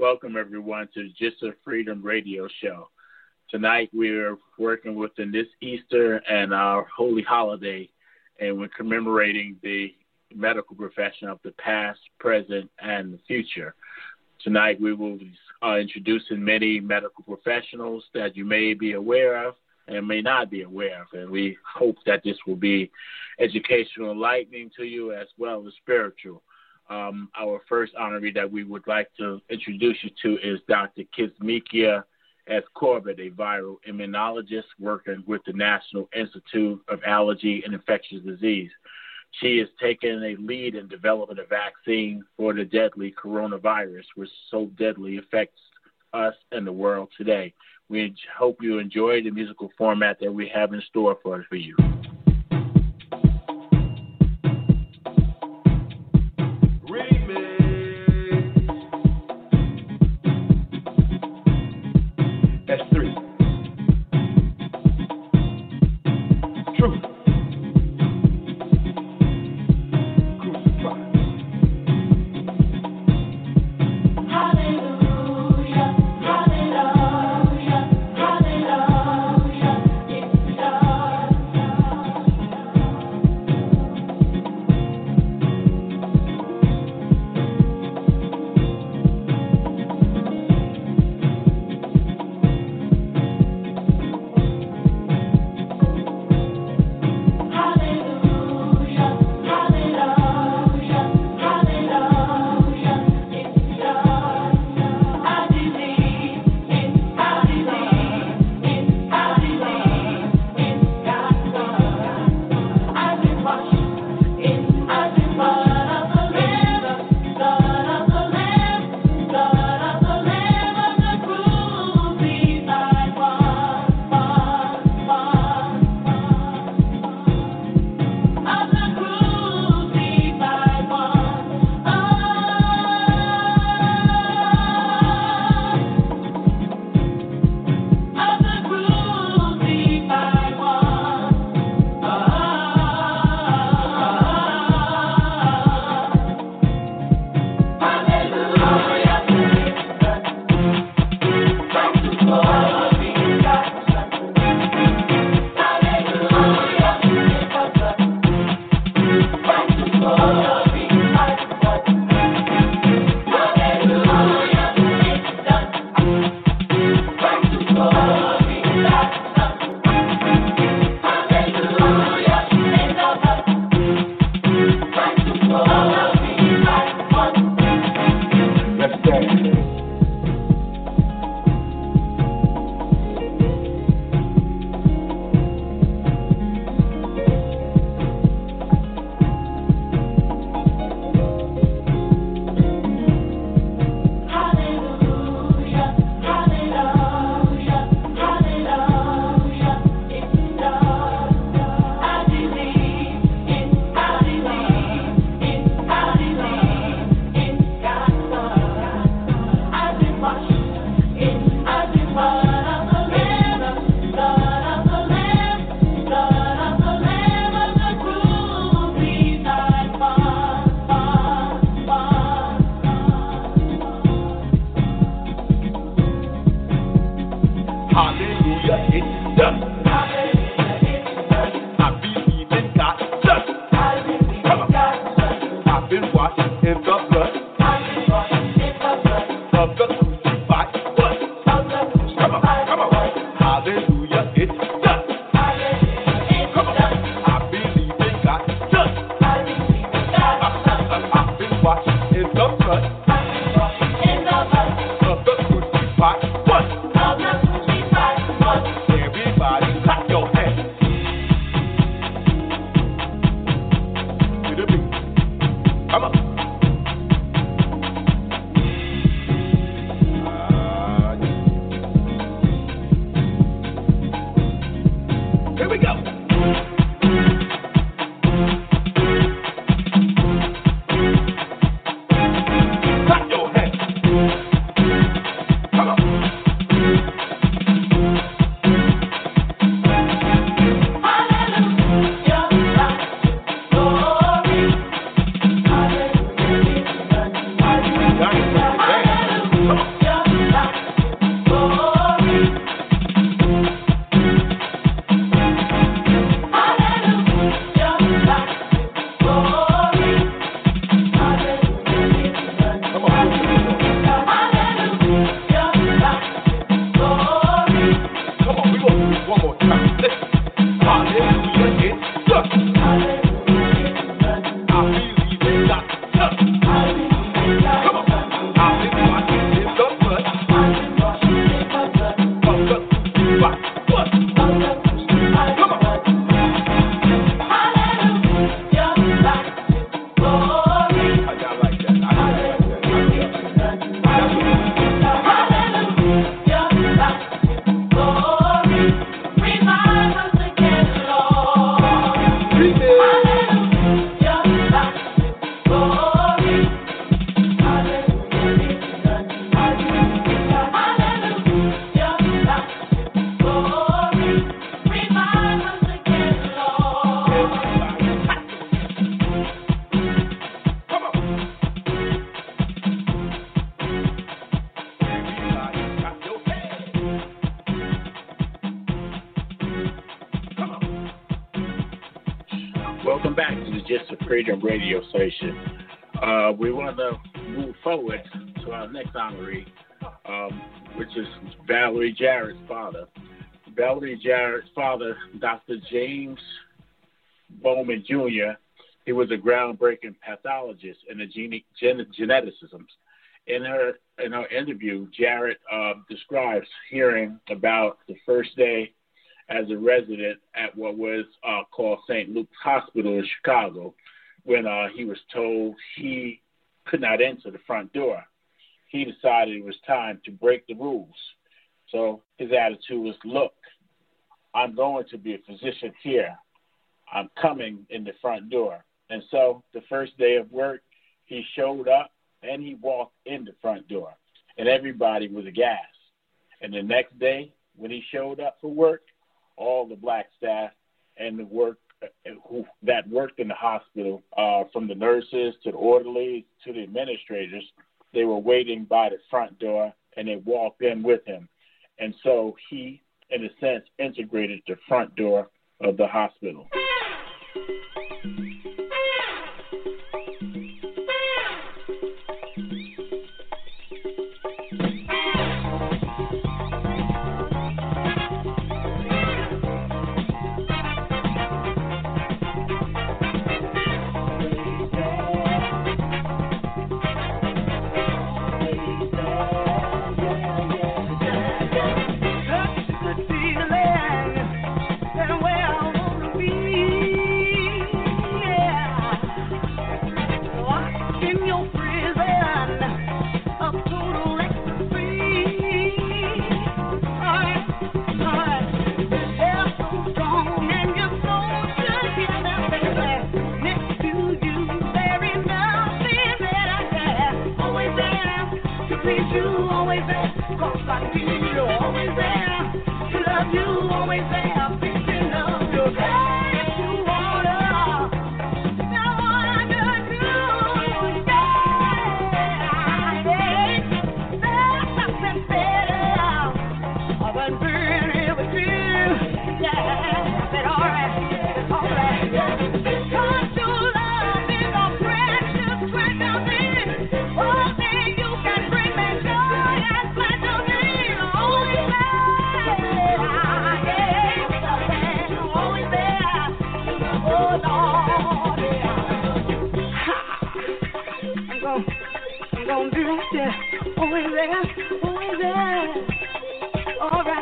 Welcome, everyone, to Just a Freedom radio show. Tonight, we're working within this Easter and our holy holiday, and we're commemorating the medical profession of the past, present, and the future. Tonight, we will be uh, introducing many medical professionals that you may be aware of and may not be aware of. And we hope that this will be educational, enlightening to you as well as spiritual. Um, our first honoree that we would like to introduce you to is Dr. Kizzmekia S. Corbett, a viral immunologist working with the National Institute of Allergy and Infectious Disease. She has taken a lead in developing a vaccine for the deadly coronavirus, which so deadly affects us and the world today. We hope you enjoy the musical format that we have in store for, for you. Come Freedom radio station. Uh, we want to move forward to our next honoree, um, which is Valerie Jarrett's father. Valerie Jarrett's father, Dr. James Bowman Jr., he was a groundbreaking pathologist in the gene- gen- geneticists. In her in her interview, Jarrett uh, describes hearing about the first day as a resident at what was uh, called St. Luke's Hospital in Chicago when uh, he was told he could not enter the front door. He decided it was time to break the rules. So his attitude was look, I'm going to be a physician here. I'm coming in the front door. And so the first day of work, he showed up and he walked in the front door, and everybody was aghast. And the next day, when he showed up for work, all the black staff and the work who that worked in the hospital, uh, from the nurses to the orderlies to the administrators, they were waiting by the front door and they walked in with him. And so he, in a sense, integrated the front door of the hospital. I know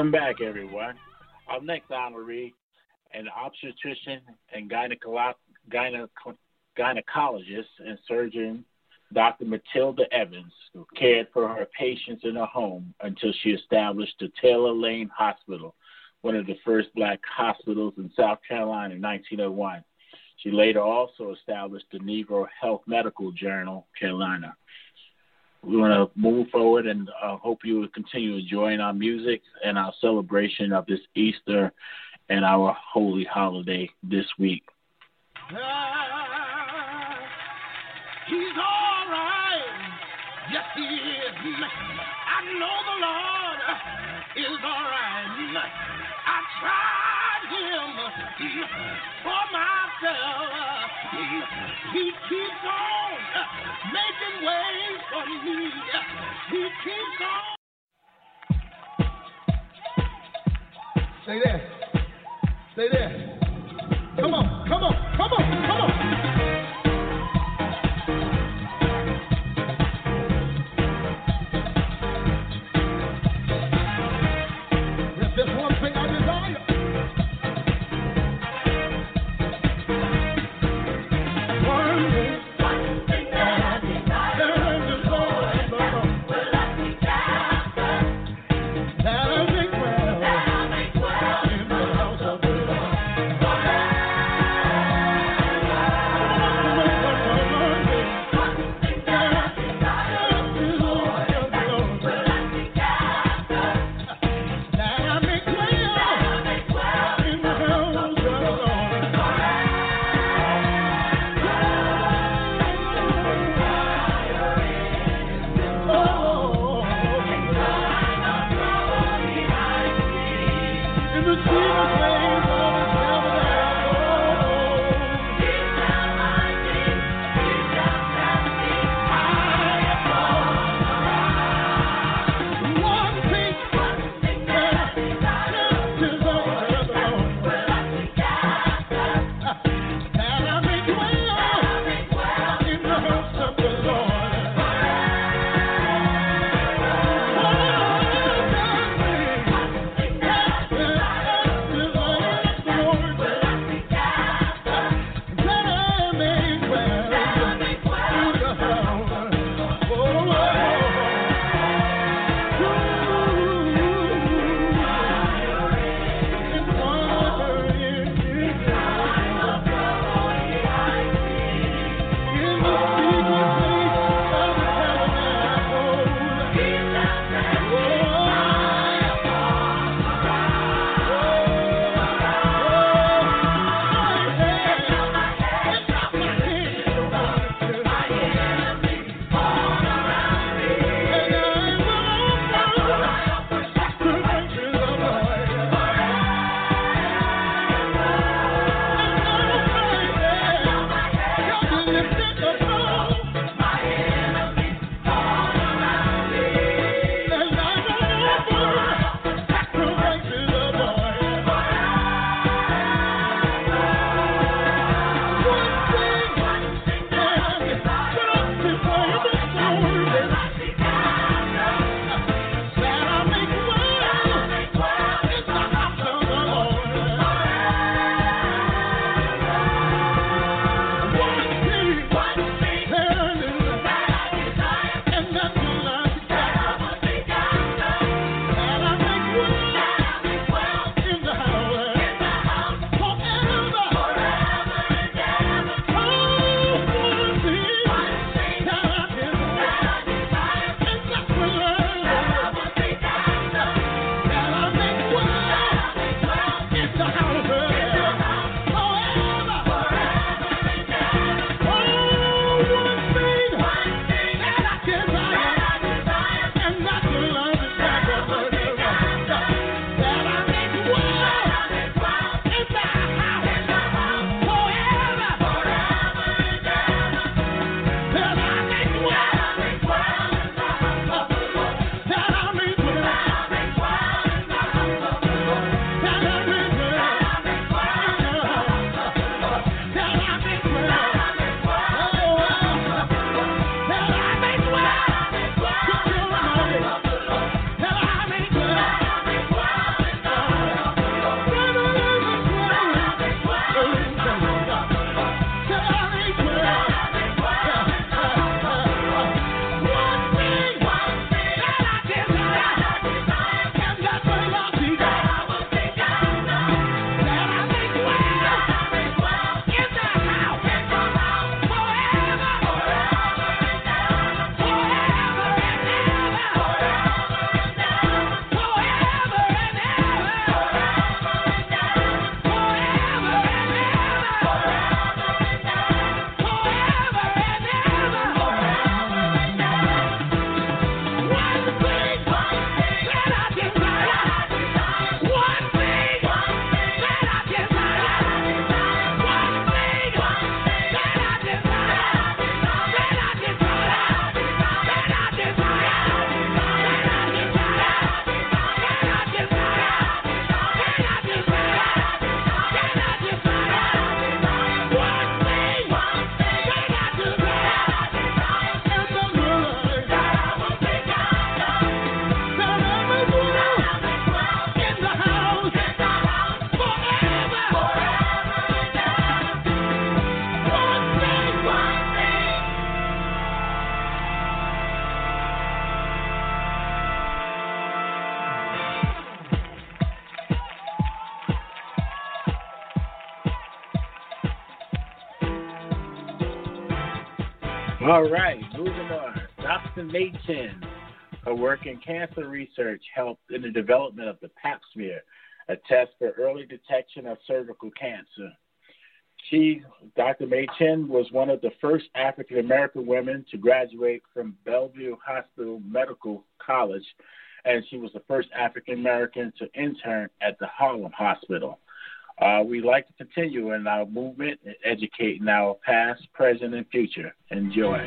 Welcome back, everyone. Our next honoree, an obstetrician and gynecologist and surgeon, Dr. Matilda Evans, who cared for her patients in her home until she established the Taylor Lane Hospital, one of the first black hospitals in South Carolina in 1901. She later also established the Negro Health Medical Journal, Carolina we want to move forward and uh, hope you will continue enjoying our music and our celebration of this Easter and our holy holiday this week. Uh, he's all right. Yes, he is. I know the Lord is all right. I tried him for myself. He keeps on making ways for me. He keeps on. Stay there. Stay there. Come on, come on, come on, come on. All right, moving on. Dr. May Chinn, her work in cancer research helped in the development of the pap smear, a test for early detection of cervical cancer. She, Dr. May Chinn, was one of the first African American women to graduate from Bellevue Hospital Medical College, and she was the first African American to intern at the Harlem Hospital. Uh, we like to continue in our movement and educating our past, present, and future. Enjoy.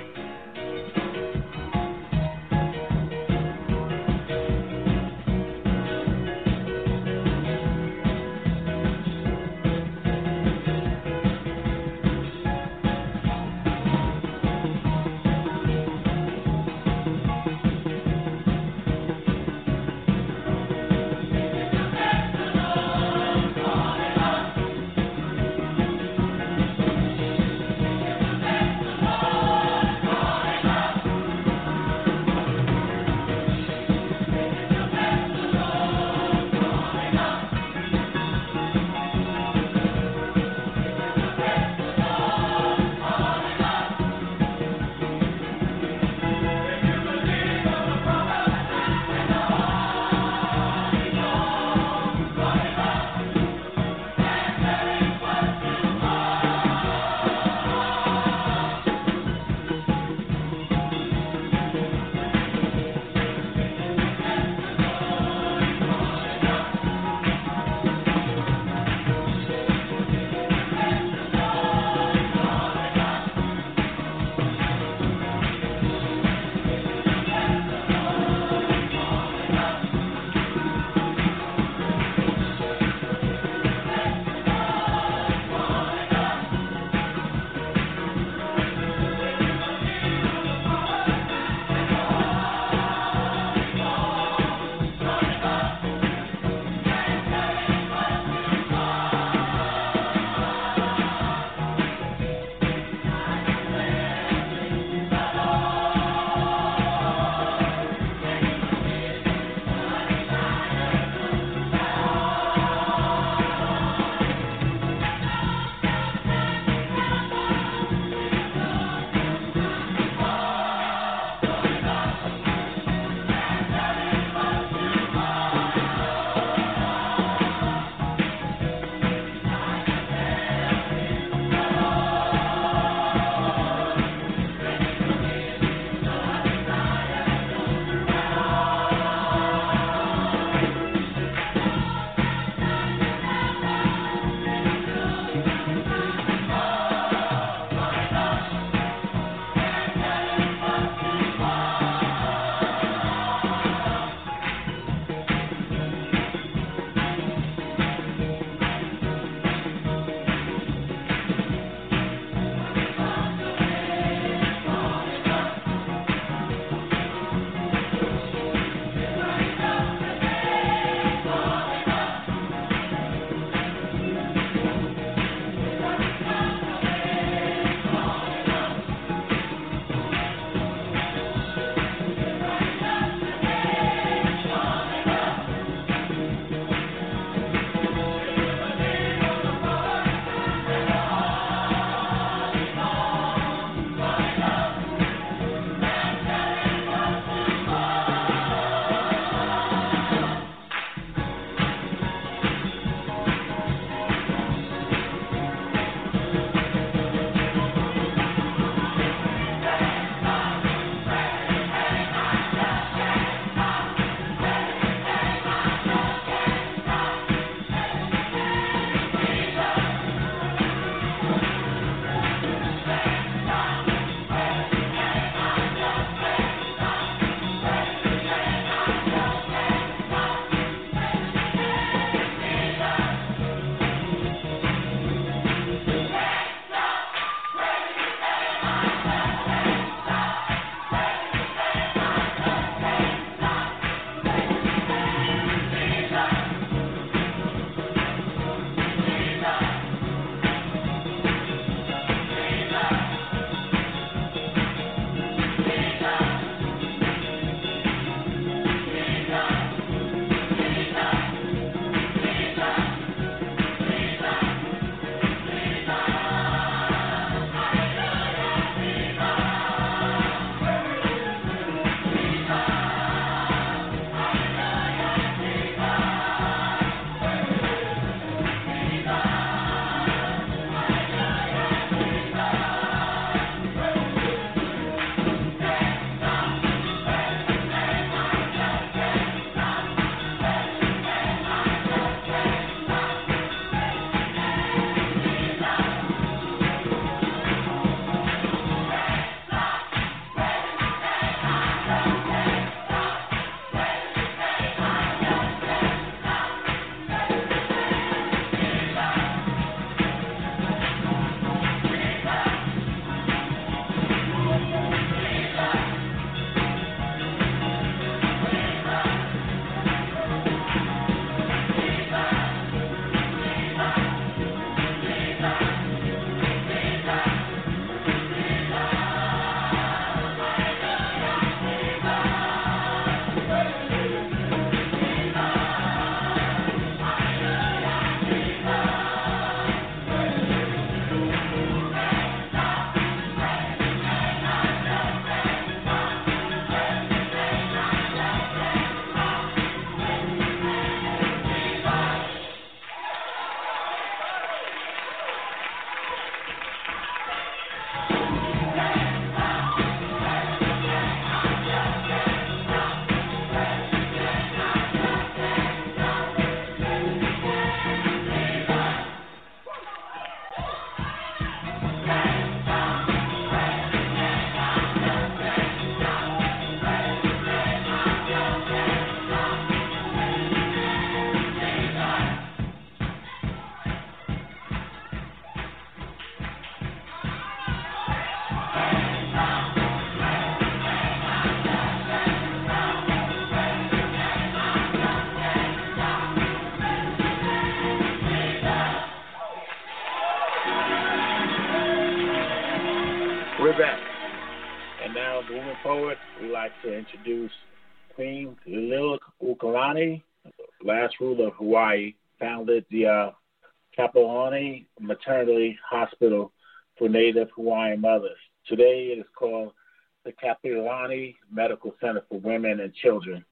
Queen Liliuokalani, last ruler of Hawaii, founded the uh, Maternity Hospital for Native Hawaiian mothers. Today, it is called the Kapiolani Medical Center for Women and Children.